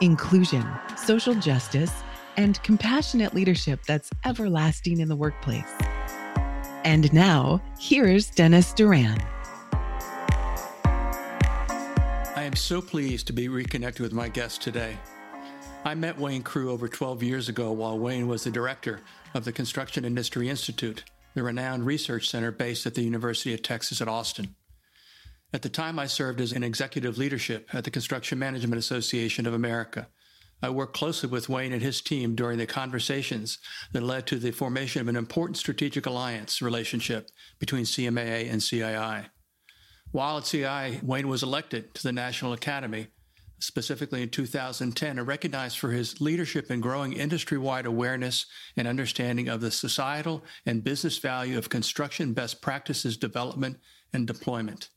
inclusion, social justice, and compassionate leadership that's everlasting in the workplace. And now, here's Dennis Duran. I am so pleased to be reconnected with my guest today. I met Wayne Crew over 12 years ago while Wayne was the director of the Construction Industry Institute, the renowned research center based at the University of Texas at Austin. At the time, I served as an executive leadership at the Construction Management Association of America. I worked closely with Wayne and his team during the conversations that led to the formation of an important strategic alliance relationship between CMAA and CII. While at CII, Wayne was elected to the National Academy, specifically in 2010, and recognized for his leadership in growing industry wide awareness and understanding of the societal and business value of construction best practices development and deployment.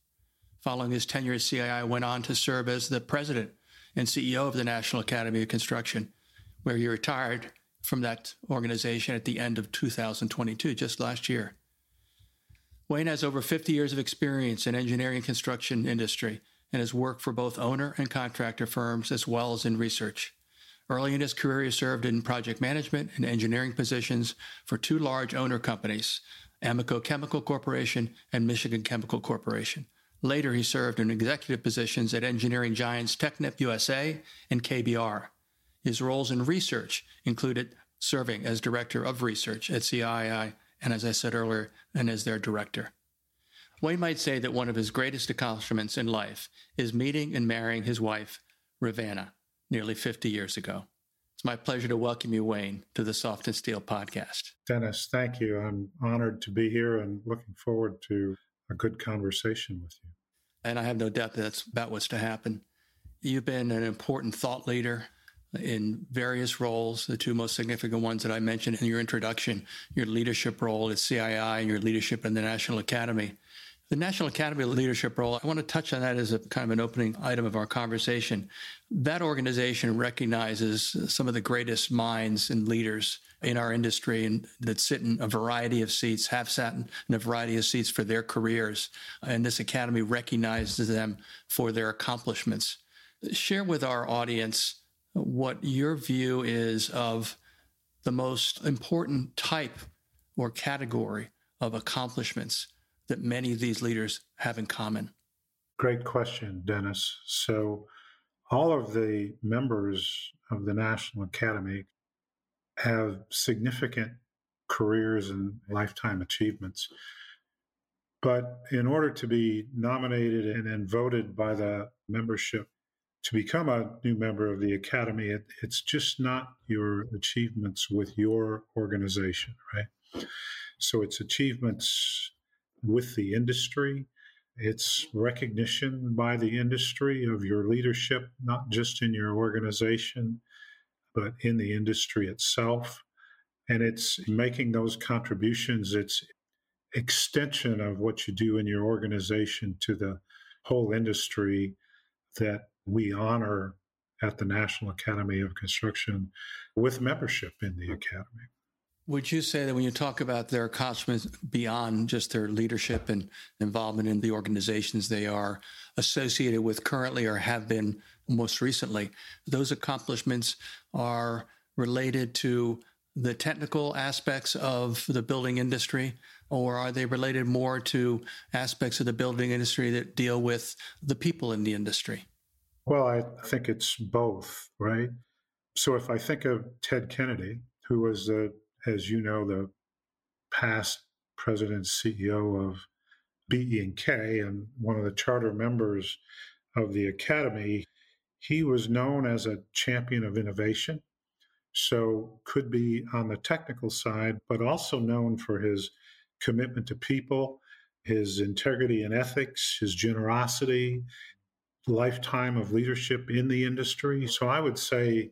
Following his tenure at CII, went on to serve as the president and CEO of the National Academy of Construction, where he retired from that organization at the end of 2022, just last year. Wayne has over 50 years of experience in engineering and construction industry and has worked for both owner and contractor firms as well as in research. Early in his career, he served in project management and engineering positions for two large owner companies, Amoco Chemical Corporation and Michigan Chemical Corporation. Later, he served in executive positions at engineering giants Technip USA and KBR. His roles in research included serving as director of research at CII and, as I said earlier, and as their director. Wayne might say that one of his greatest accomplishments in life is meeting and marrying his wife, Ravanna, nearly 50 years ago. It's my pleasure to welcome you, Wayne, to the Soft and Steel podcast. Dennis, thank you. I'm honored to be here and looking forward to a good conversation with you. And I have no doubt that that's about what's to happen. You've been an important thought leader in various roles, the two most significant ones that I mentioned in your introduction, your leadership role at CII and your leadership in the National Academy. The National Academy leadership role, I want to touch on that as a kind of an opening item of our conversation. That organization recognizes some of the greatest minds and leaders in our industry and that sit in a variety of seats, have sat in a variety of seats for their careers. And this academy recognizes them for their accomplishments. Share with our audience what your view is of the most important type or category of accomplishments that many of these leaders have in common? Great question, Dennis. So, all of the members of the National Academy have significant careers and lifetime achievements. But in order to be nominated and then voted by the membership to become a new member of the Academy, it, it's just not your achievements with your organization, right? So it's achievements with the industry. It's recognition by the industry of your leadership, not just in your organization, but in the industry itself. And it's making those contributions. It's extension of what you do in your organization to the whole industry that we honor at the National Academy of Construction with membership in the Academy. Would you say that when you talk about their accomplishments beyond just their leadership and involvement in the organizations they are associated with currently or have been most recently, those accomplishments are related to the technical aspects of the building industry, or are they related more to aspects of the building industry that deal with the people in the industry? Well, I think it's both, right? So if I think of Ted Kennedy, who was the as you know, the past president CEO of BE&K and one of the charter members of the academy, he was known as a champion of innovation. So could be on the technical side, but also known for his commitment to people, his integrity and ethics, his generosity, lifetime of leadership in the industry. So I would say,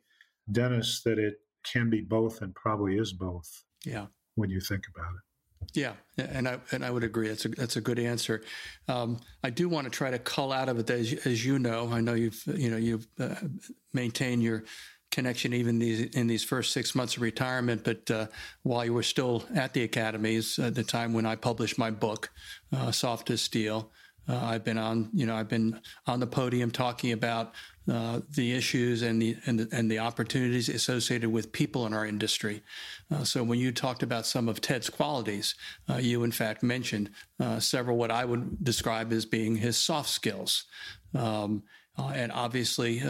Dennis, that it can be both and probably is both. Yeah. When you think about it. Yeah, and I and I would agree. That's a that's a good answer. Um, I do want to try to cull out of it as, as you know. I know you've you know you've uh, maintained your connection even these in these first six months of retirement. But uh, while you were still at the academies, at the time when I published my book, uh, Soft as Steel, uh, I've been on, you know, I've been on the podium talking about uh, the issues and the, and the and the opportunities associated with people in our industry. Uh, so when you talked about some of Ted's qualities, uh, you in fact mentioned uh, several what I would describe as being his soft skills, um, uh, and obviously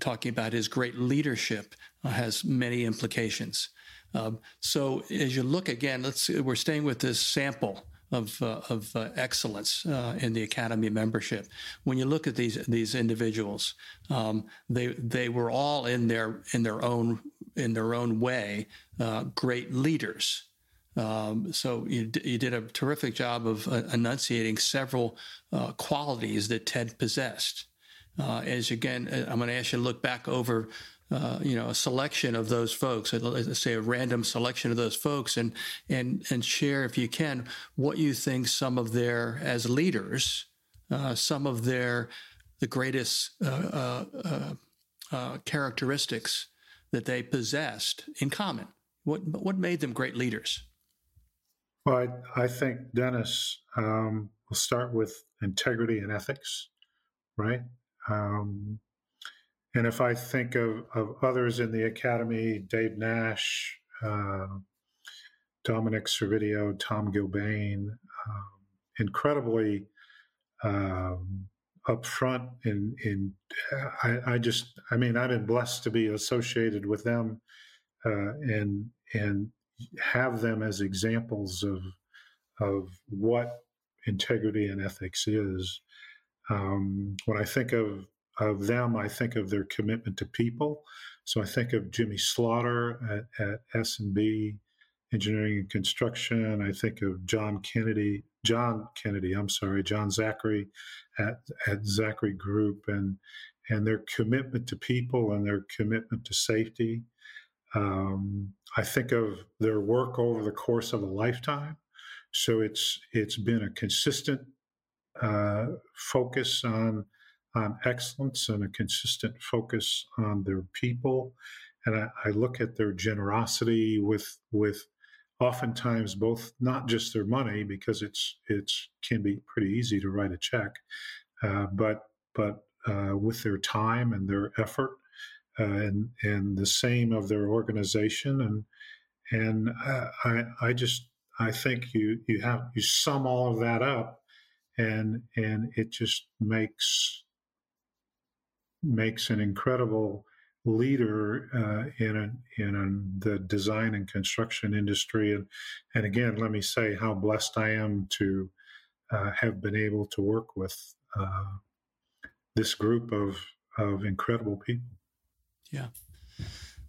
talking about his great leadership has many implications. Um, so as you look again, let's we're staying with this sample of, uh, of uh, excellence uh, in the academy membership. When you look at these these individuals, um, they they were all in their in their own in their own way uh, great leaders. Um, so you, you did a terrific job of uh, enunciating several uh, qualities that Ted possessed. as again, I'm going to ask you to look back over uh, you know, a selection of those folks, let's say a random selection of those folks, and and and share, if you can, what you think some of their as leaders, uh, some of their the greatest uh, uh, uh characteristics that they possessed in common. What what made them great leaders? Well, I, I think Dennis. Um, we'll start with integrity and ethics, right? Um, and if I think of, of others in the academy, Dave Nash, uh, Dominic Servideo, Tom Gilbane, um, incredibly um, upfront in in I, I, just I mean I've been blessed to be associated with them uh, and and have them as examples of of what integrity and ethics is. Um, when I think of of them, I think of their commitment to people. So I think of Jimmy Slaughter at, at S&B Engineering and Construction. I think of John Kennedy, John Kennedy, I'm sorry, John Zachry at, at Zachry Group and, and their commitment to people and their commitment to safety. Um, I think of their work over the course of a lifetime. So it's it's been a consistent uh, focus on on excellence and a consistent focus on their people. And I, I look at their generosity with with oftentimes both not just their money because it's it's can be pretty easy to write a check, uh, but but uh, with their time and their effort, uh, and and the same of their organization and and uh, I I just I think you you have you sum all of that up, and and it just makes makes an incredible leader uh, in a, in a, the design and construction industry. And and again, let me say how blessed I am to uh, have been able to work with uh, this group of of incredible people. Yeah.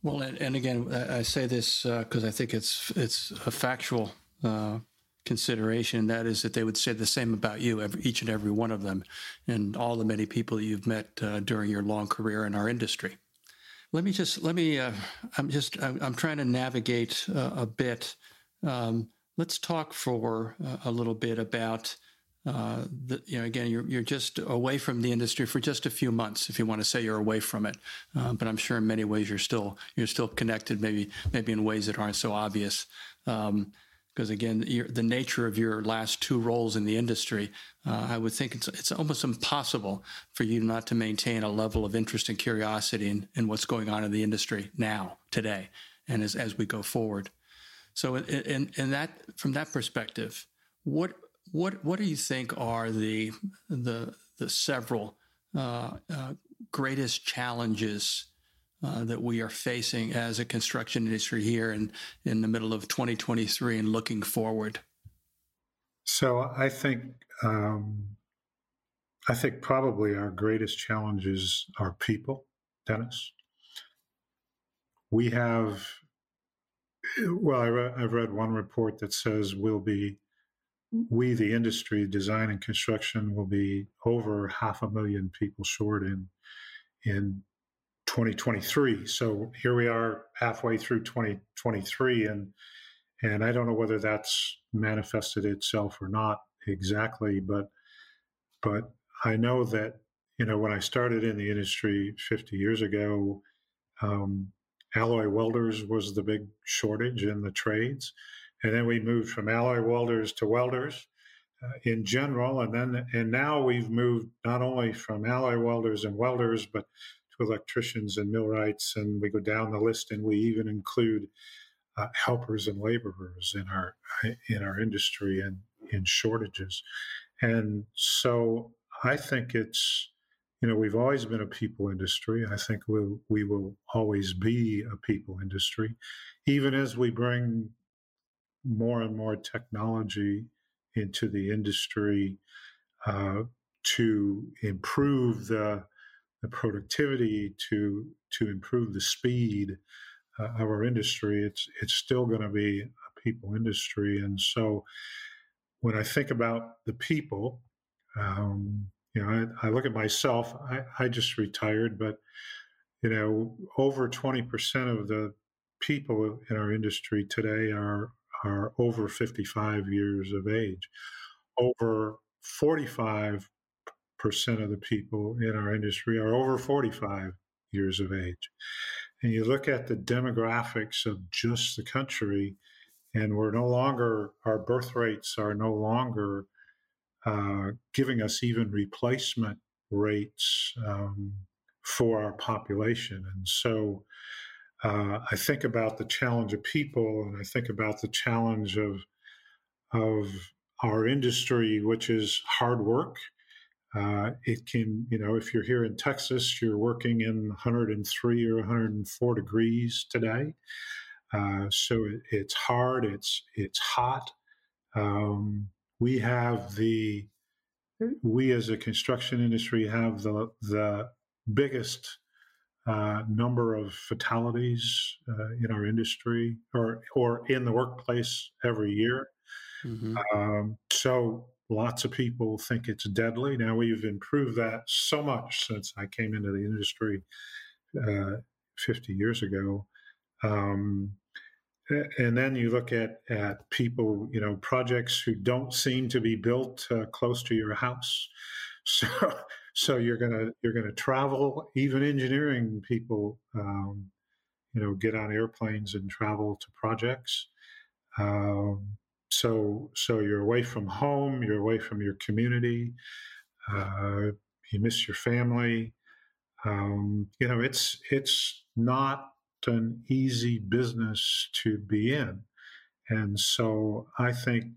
Well, and, and again, I say this because uh, I think it's it's a factual consideration. That is that they would say the same about you, every, each and every one of them, and all the many people you've met uh, during your long career in our industry. Let me just let me. Uh, I'm just. I'm, I'm, trying to navigate uh, a bit. Um, let's talk for uh, a little bit about. Uh, the, you know, again, you're you're just away from the industry for just a few months, if you want to say you're away from it. Uh, but I'm sure in many ways you're still you're still connected, maybe maybe in ways that aren't so obvious. Um, because again, the nature of your last two roles in the industry, uh, I would think it's it's almost impossible for you not to maintain a level of interest and curiosity in, in what's going on in the industry now, today, and as as we go forward. So, in, in that from that perspective, what what what do you think are the the the several uh, uh, greatest challenges uh, that we are facing as a construction industry here in, in the middle of 2023 and looking forward? So I think um, I think probably our greatest challenges are people, Dennis. We have well, I have read one report that says we'll be we, the industry, design and construction, will be over half a million people short in in 2023. So here we are, halfway through 2023, and and I don't know whether that's manifested itself or not exactly, but but I know that you know when I started in the industry 50 years ago, um, alloy welders was the big shortage in the trades, and then we moved from alloy welders to welders. Uh, in general, and then and now we've moved not only from alloy welders and welders, but to electricians and millwrights, and we go down the list, and we even include uh, helpers and laborers in our in our industry and in shortages. And so I think it's you know we've always been a people industry. I think we we'll, we will always be a people industry, even as we bring more and more technology into the industry uh, to improve the the productivity to to improve the speed uh, of our industry, it's it's still going to be a people industry. And so, when I think about the people, um, you know, I, I, look at myself. I, I just retired, but you know, over twenty percent of the people in our industry today are are over 55 years of age. Over 45 percent of the people in our industry are over 45 years of age and you look at the demographics of just the country, and we're no longer, our birth rates are no longer uh, giving us even replacement rates um, for our population. And so uh, I think about the challenge of people, and I think about the challenge of, of our industry, which is hard work uh, it can, you know, if you're here in Texas, you're working in 103 or 104 degrees today. Uh, so it, it's hard. It's it's hot. Um, we have the we as a construction industry have the the biggest uh, number of fatalities uh, in our industry or or in the workplace every year. Mm-hmm. Um, so Lots of people think it's deadly. Now we've improved that so much since I came into the industry uh, 50 years ago. Um, and then you look at, at people, you know, projects who don't seem to be built uh, close to your house. So, so you're gonna you're gonna travel. Even engineering people, um, you know, get on airplanes and travel to projects. Um, so so you're away from home, you're away from your community, uh, you miss your family. Um, you know, it's it's not an easy business to be in, and so I think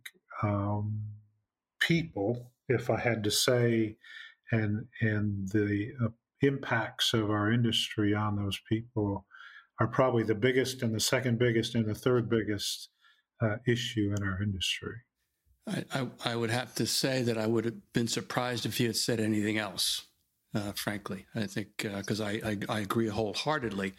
um, people, if I had to say, and and the uh, impacts of our industry on those people are probably the biggest and the second biggest and the third biggest uh, issue in our industry. I, I, I, would have to say that I would have been surprised if you had said anything else. Uh, frankly, I think because uh, I, I, I agree wholeheartedly.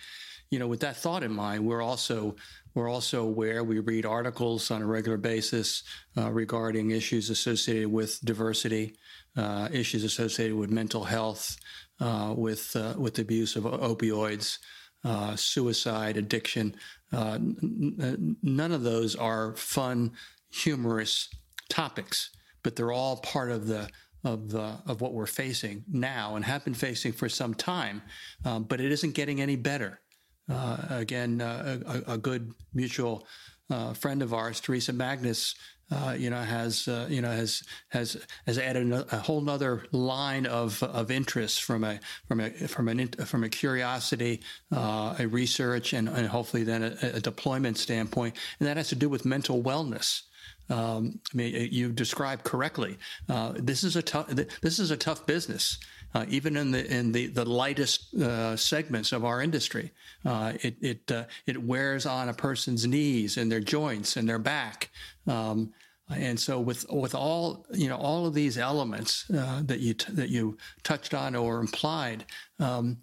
You know, with that thought in mind, we're also we're also aware we read articles on a regular basis uh, regarding issues associated with diversity, uh, issues associated with mental health, uh, with with the abuse of opioids uh, suicide, addiction. Uh, n- none of those are fun, humorous topics, but they're all part of the of the of what we're facing now and have been facing for some time. Um, but it isn't getting any better. Uh, again, uh, a, a, good mutual uh, friend of ours, Teresa Magnus, uh, you know, has uh, you know has has has added a, whole other line of of interest from a from a from an from a curiosity, uh, a research, and, and hopefully then a, a, deployment standpoint, and that has to do with mental wellness. Um, I mean, you described correctly. Uh, this is a tough. This is a tough business uh, even in the in the the lightest uh, segments of our industry. Uh, it it uh, it wears on a person's knees and their joints and their back. Um, and so, with with all you know, all of these elements uh, that you t- that you touched on or implied, um,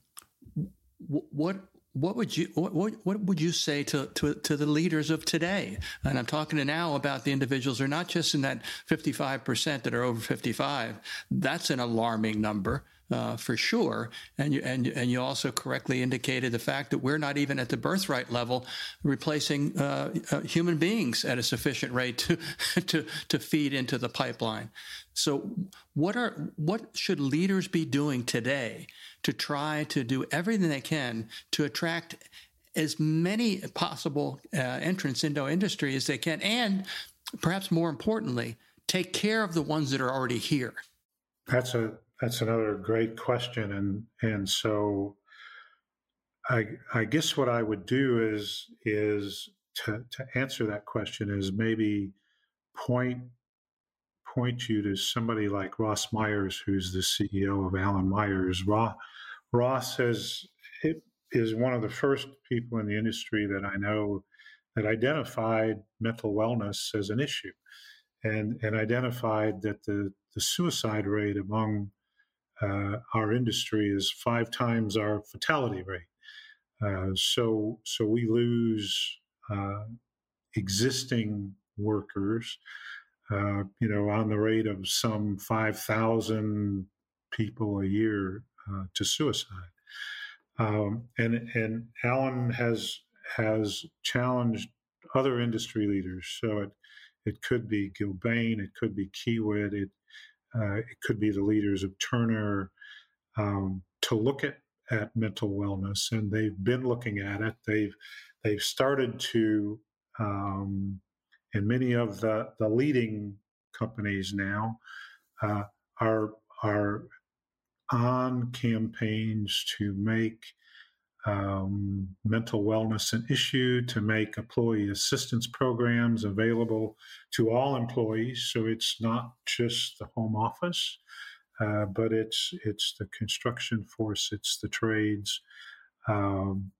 what what would you what, what would you say to, to to the leaders of today? And I'm talking now about the individuals who are not just in that 55 percent that are over 55. That's an alarming number. Uh, for sure. And you, and, and you also correctly indicated the fact that we're not even at the birthright level replacing uh, uh, human beings at a sufficient rate to, to, to feed into the pipeline. So what are, what should leaders be doing today to try to do everything they can to attract as many possible uh, entrants into industry as they can? And perhaps more importantly, take care of the ones that are already here. That's a that's another great question, and and so I I guess what I would do is is to to answer that question is maybe point point you to somebody like Ross Myers, who's the CEO of Allan Myers. Ross has is one of the first people in the industry that I know that identified mental wellness as an issue and, and identified that the, the suicide rate among uh, our industry is five times our fatality rate. Uh, so, so we lose uh, existing workers, uh, you know, on the rate of some 5,000 people a year uh, to suicide. Um, and, and Alan has, has challenged other industry leaders. So it, it could be Gilbane, it could be Kiewit, it, uh, it could be the leaders of Turner, um, to look at, at mental wellness, and they've been looking at it. They've they've started to, um, and many of the the leading companies now uh, are are on campaigns to make um, mental wellness an issue, to make employee assistance programs available to all employees. So it's not just the home office, uh, but it's it's the construction force, it's the trades, um,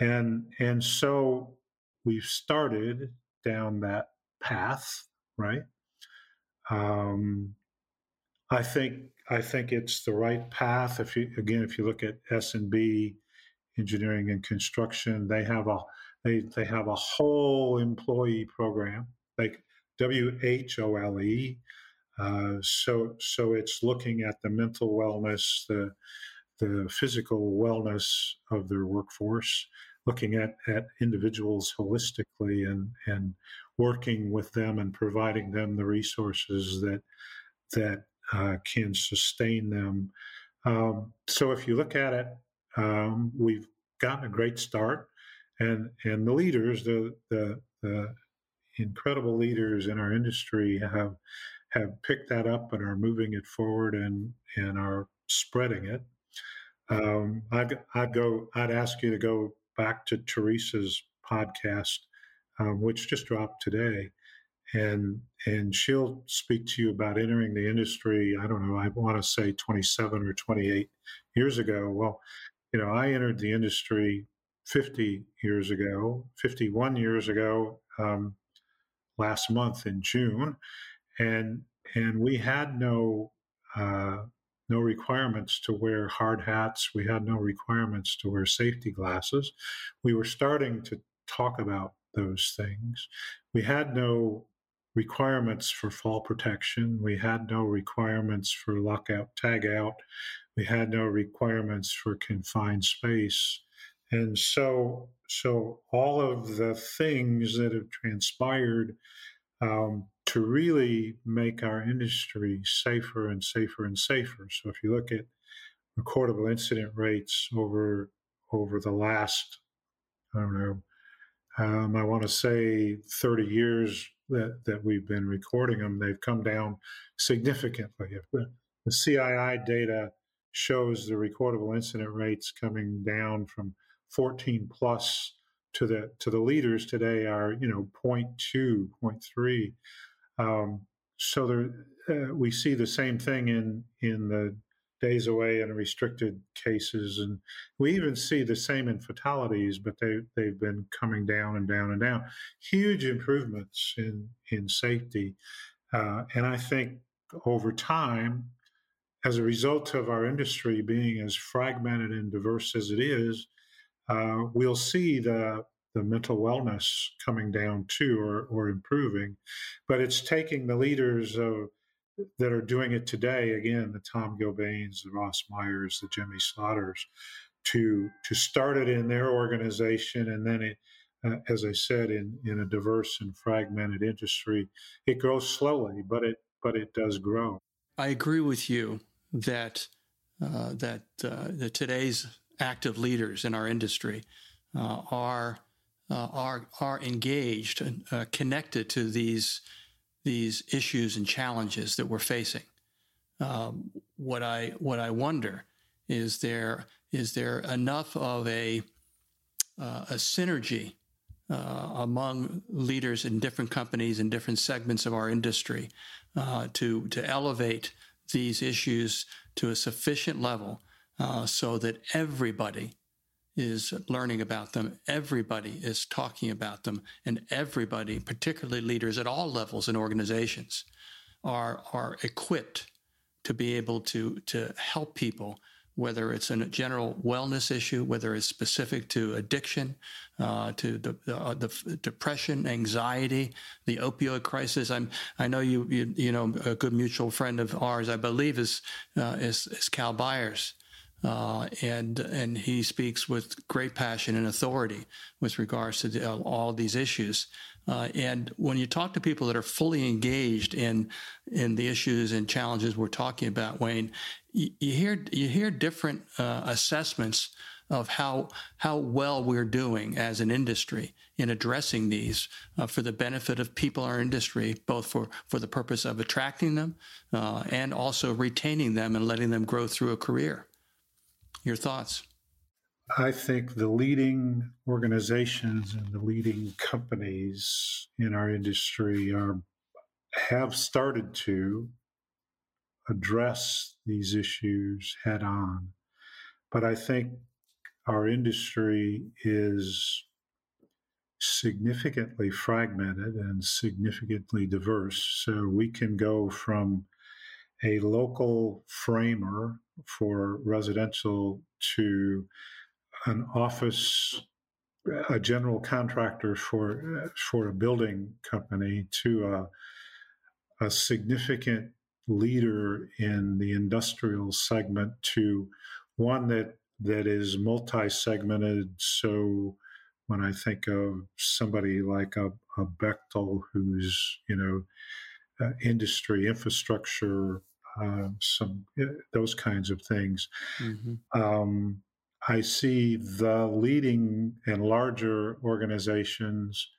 and and so we've started down that path, right? Um, I think I think it's the right path. If you again, if you look at S and B engineering and construction. They have a they they have a whole employee program like W H O L E. Uh, so so it's looking at the mental wellness, the the physical wellness of their workforce, looking at, at individuals holistically and and working with them and providing them the resources that that uh, can sustain them. Um, so if you look at it um, we've gotten a great start, and and the leaders, the the, the incredible leaders in our industry have have picked that up and are moving it forward and and are spreading it. Um, I'd, I'd go. I'd ask you to go back to Teresa's podcast, um, which just dropped today, and and she'll speak to you about entering the industry. I don't know. I want to say 27 or 28 years ago. Well, you know, I entered the industry 50 years ago, 51 years ago, um, last month in June, and and we had no uh, no requirements to wear hard hats. We had no requirements to wear safety glasses. We were starting to talk about those things. We had no requirements for fall protection. We had no requirements for lockout, tagout. We had no requirements for confined space. And so, so all of the things that have transpired um, to really make our industry safer and safer and safer. So if you look at recordable incident rates over over the last, I don't know, um, I want to say 30 years that, that we've been recording them, they've come down significantly. If the, the CII data shows the recordable incident rates coming down from 14 plus to the to the leaders today are you know 0.2 0.3 um, so there uh, we see the same thing in in the days away and restricted cases. And we even see the same in fatalities but they they've been coming down and down and down. Huge improvements in in safety. Uh, and i think over time as a result of our industry being as fragmented and diverse as it is, uh, we'll see the the mental wellness coming down too, or or improving. But it's taking the leaders of that are doing it today. Again, the Tom Gilbanes, the Ross Myers, the Jimmy Slaughters, to to start it in their organization, and then it, uh, as I said, in in a diverse and fragmented industry, it grows slowly, but it but it does grow. I agree with you that uh, that uh, that today's active leaders in our industry uh, are uh, are are engaged and uh, connected to these these issues and challenges that we're facing. Um, what I what I wonder is there is there enough of a uh, a synergy uh, among leaders in different companies and different segments of our industry uh, to to elevate these issues to a sufficient level uh, so that everybody is learning about them, everybody is talking about them, and everybody, particularly leaders at all levels in organizations, are are equipped to be able to to help people whether it's a general wellness issue, whether it's specific to addiction, uh, to the, uh, the, depression, anxiety, the opioid crisis. I'm, I know you, you, you know, a good mutual friend of ours, I believe, is, uh, is, is Cal Byers. Uh, and and he speaks with great passion and authority with regards to the, uh, all these issues. Uh, and when you talk to people that are fully engaged in in the issues and challenges we're talking about, Wayne, you, you hear you hear different uh, assessments of how how well we're doing as an industry in addressing these uh, for the benefit of people in our industry, both for for the purpose of attracting them uh, and also retaining them and letting them grow through a career. Your thoughts? I think the leading organizations and the leading companies in our industry are have started to address these issues head on. But I think our industry is significantly fragmented and significantly diverse. So we can go from a local framer for residential to an office, a general contractor for for a building company to a, a significant leader in the industrial segment to one that that is multi-segmented. So when I think of somebody like a, a Bechtel, who's you know uh, industry infrastructure uh, some uh, those kinds of things. Mm-hmm. Um, I see the leading and larger organizations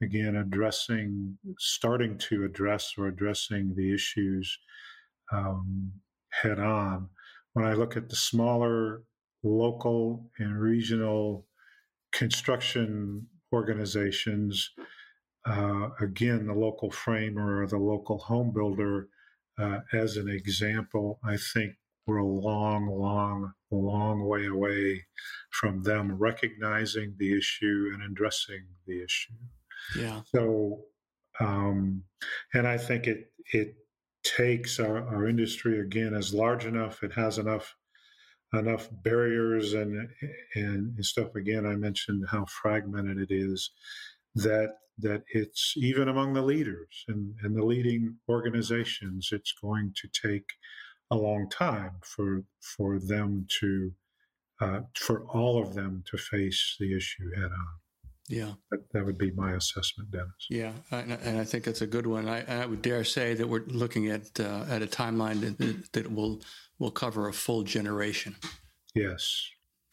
again addressing, starting to address or addressing the issues um, head on. When I look at the smaller local and regional construction organizations, uh, again, the local framer or the local home builder uh, as an example, I think we're a long, long, long way away from them recognizing the issue and addressing the issue. Yeah. So, um, and I think it it takes our, our industry again is large enough. It has enough enough barriers and and stuff. Again, I mentioned how fragmented it is that that it's even among the leaders and, and the leading organizations, it's going to take a long time for for them to uh, for all of them to face the issue head on. Yeah, that, that would be my assessment, Dennis. Yeah, and I think that's a good one. I, I would dare say that we're looking at uh, at a timeline that, that will will cover a full generation. Yes.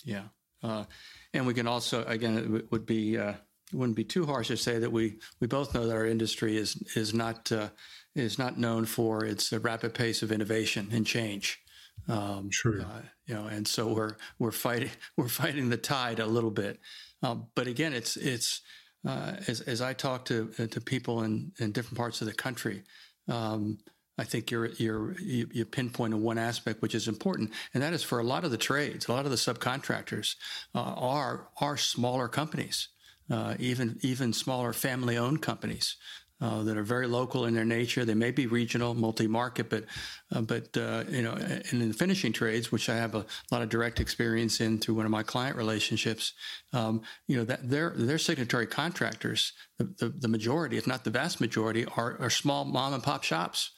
Yeah, uh, and we can also again it would be uh, it wouldn't be too harsh to say that we we both know that our industry is is not uh, is not known for its rapid pace of innovation and change. Um, sure. Uh, you know, and so we're we're fighting we're fighting the tide a little bit. Um, but again, it's it's uh, as as I talk to uh, to people in in different parts of the country. Um, I think you're, you're, you, you pinpoint one aspect which is important, and that is for a lot of the trades, a lot of the subcontractors uh, are are smaller companies uh, even even smaller family-owned companies. Uh, that are very local in their nature. They may be regional, multi-market, but uh, but uh, you know, and in the finishing trades, which I have a lot of direct experience in through one of my client relationships, um, you know, that their their signatory contractors, the, the, the majority, if not the vast majority, are, are small mom and pop shops.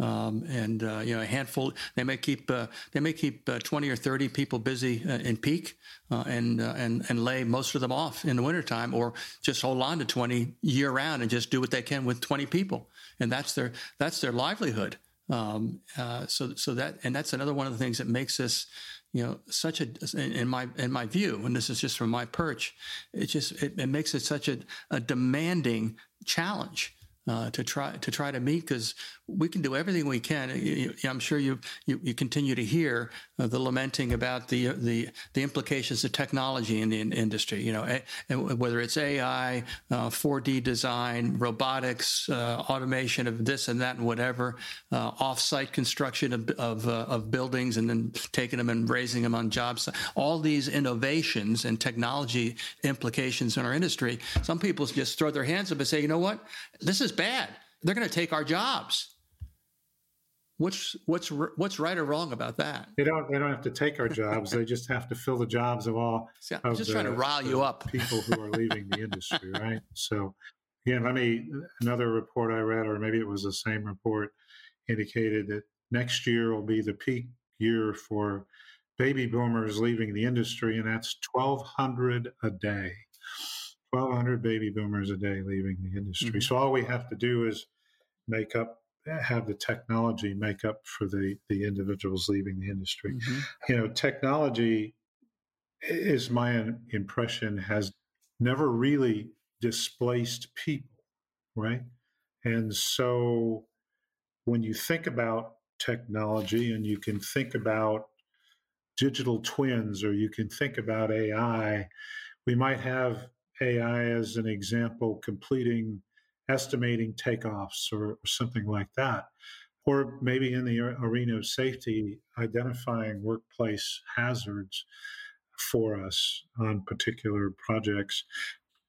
Um, and uh, you know a handful they may keep uh, they may keep uh, 20 or 30 people busy uh, in peak uh, and uh, and and lay most of them off in the wintertime or just hold on to 20 year round and just do what they can with 20 people. And that's their that's their livelihood. Um, so so that and that's another one of the things that makes this you know such a in my in my view and this is just from my perch it just it, it makes it such a, a demanding challenge uh, to try to try to meet because we can do everything we can. I'm sure you you, you continue to hear uh, the lamenting about the the the implications of technology in the in industry. You know, whether it's AI, uh, 4D design, robotics, uh, automation of this and that and whatever, uh, off-site construction of of, uh, of, buildings and then taking them and raising them on jobs. All these innovations and technology implications in our industry. Some people just throw their hands up and say, you know what, this is bad. They're going to take our jobs. What's what's what's right or wrong about that? They don't they don't have to take our jobs. they just have to fill the jobs of all. See, I'm just the, trying to rile you up. People who are leaving the industry, right? So, again, let me another report I read, or maybe it was the same report, indicated that next year will be the peak year for baby boomers leaving the industry, and that's 1,200 a day. 1,200 baby boomers a day leaving the industry. Mm-hmm. So all we have to do is make up, have the technology make up for the the individuals leaving the industry. Mm-hmm. You know, technology is my impression has never really displaced people, right? And so when you think about technology and you can think about digital twins or you can think about AI, we might have AI as an example, completing estimating takeoffs or, or something like that. Or maybe in the arena of safety, identifying workplace hazards for us on particular projects.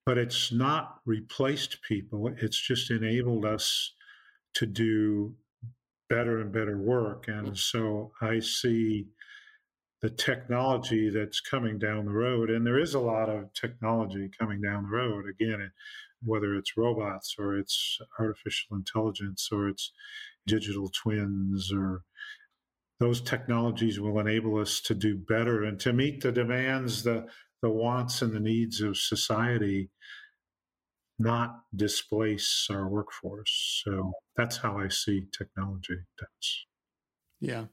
But it's not replaced people, it's just enabled us to do better and better work. And so I see the technology that's coming down the road. And there is a lot of technology coming down the road. Again, whether it's robots or it's artificial intelligence or it's digital twins or those technologies will enable us to do better and to meet the demands, the, the wants and the needs of society, not displace our workforce. So that's how I see technology. Yeah.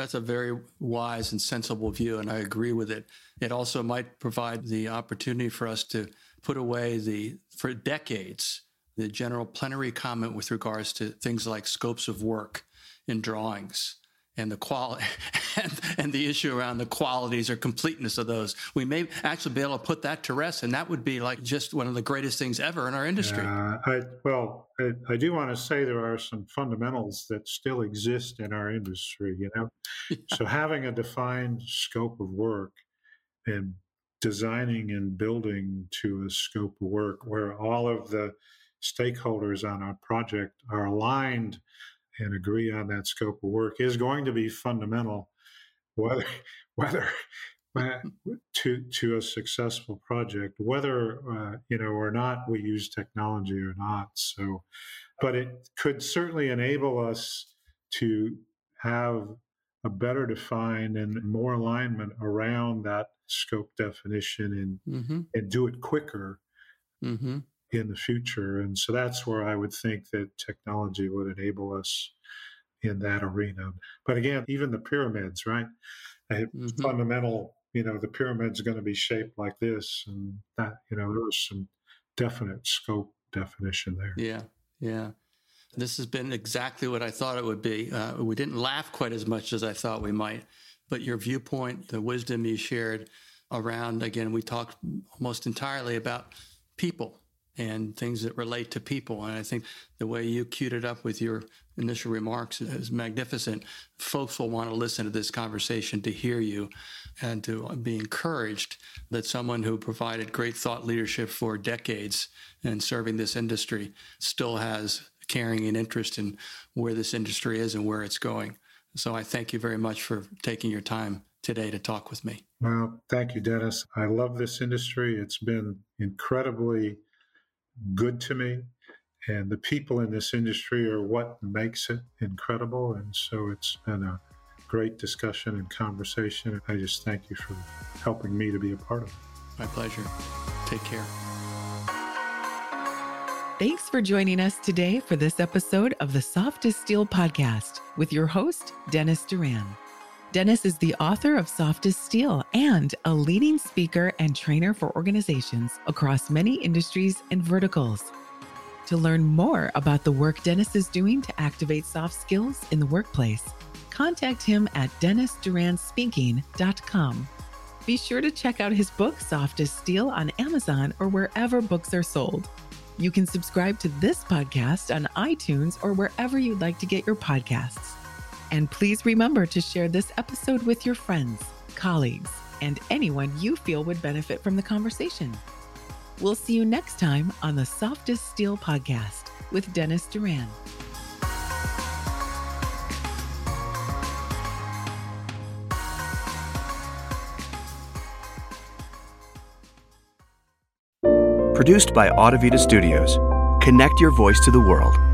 That's a very wise and sensible view, and I agree with it. It also might provide the opportunity for us to put away the, for decades, the general plenary comment with regards to things like scopes of work in drawings and the quality and, and, the issue around the qualities or completeness of those. We may actually be able to put that to rest, and that would be like just one of the greatest things ever in our industry. Uh, I, well, I, I, do want to say there are some fundamentals that still exist in our industry. You know, yeah. so having a defined scope of work and designing and building to a scope of work where all of the stakeholders on our project are aligned and agree on that scope of work is going to be fundamental, whether whether to to a successful project, whether uh, you know or not we use technology or not. So, but it could certainly enable us to have a better defined and more alignment around that scope definition and mm-hmm. and do it quicker. Mm-hmm in the future. And so that's where I would think that technology would enable us in that arena. But again, even the pyramids, right? Mm-hmm. Fundamental, you know, the pyramid's going to be shaped like this, and that, you know, there was some definite scope definition there. Yeah, yeah. This has been exactly what I thought it would be. Uh, we didn't laugh quite as much as I thought we might, but your viewpoint, the wisdom you shared around, again, we talked almost entirely about people and things that relate to people. And I think the way you queued it up with your initial remarks is magnificent. Folks will want to listen to this conversation to hear you and to be encouraged that someone who provided great thought leadership for decades and serving this industry still has caring and interest in where this industry is and where it's going. So I thank you very much for taking your time today to talk with me. Well, thank you, Dennis. I love this industry. It's been incredibly good to me. And the people in this industry are what makes it incredible. And so it's been a great discussion and conversation. I just thank you for helping me to be a part of it. My pleasure. Take care. Thanks for joining us today for this episode of the Soft as Steel podcast with your host, Dennis Duran. Dennis is the author of Soft as Steel and a leading speaker and trainer for organizations across many industries and verticals. To learn more about the work Dennis is doing to activate soft skills in the workplace, contact him at dennisduranspeaking.com. Be sure to check out his book, Soft as Steel, on Amazon or wherever books are sold. You can subscribe to this podcast on iTunes or wherever you'd like to get your podcasts. And please remember to share this episode with your friends, colleagues, and anyone you feel would benefit from the conversation. We'll see you next time on the Soft as Steel podcast with Dennis Duran. Produced by Audivita Studios. Connect your voice to the world.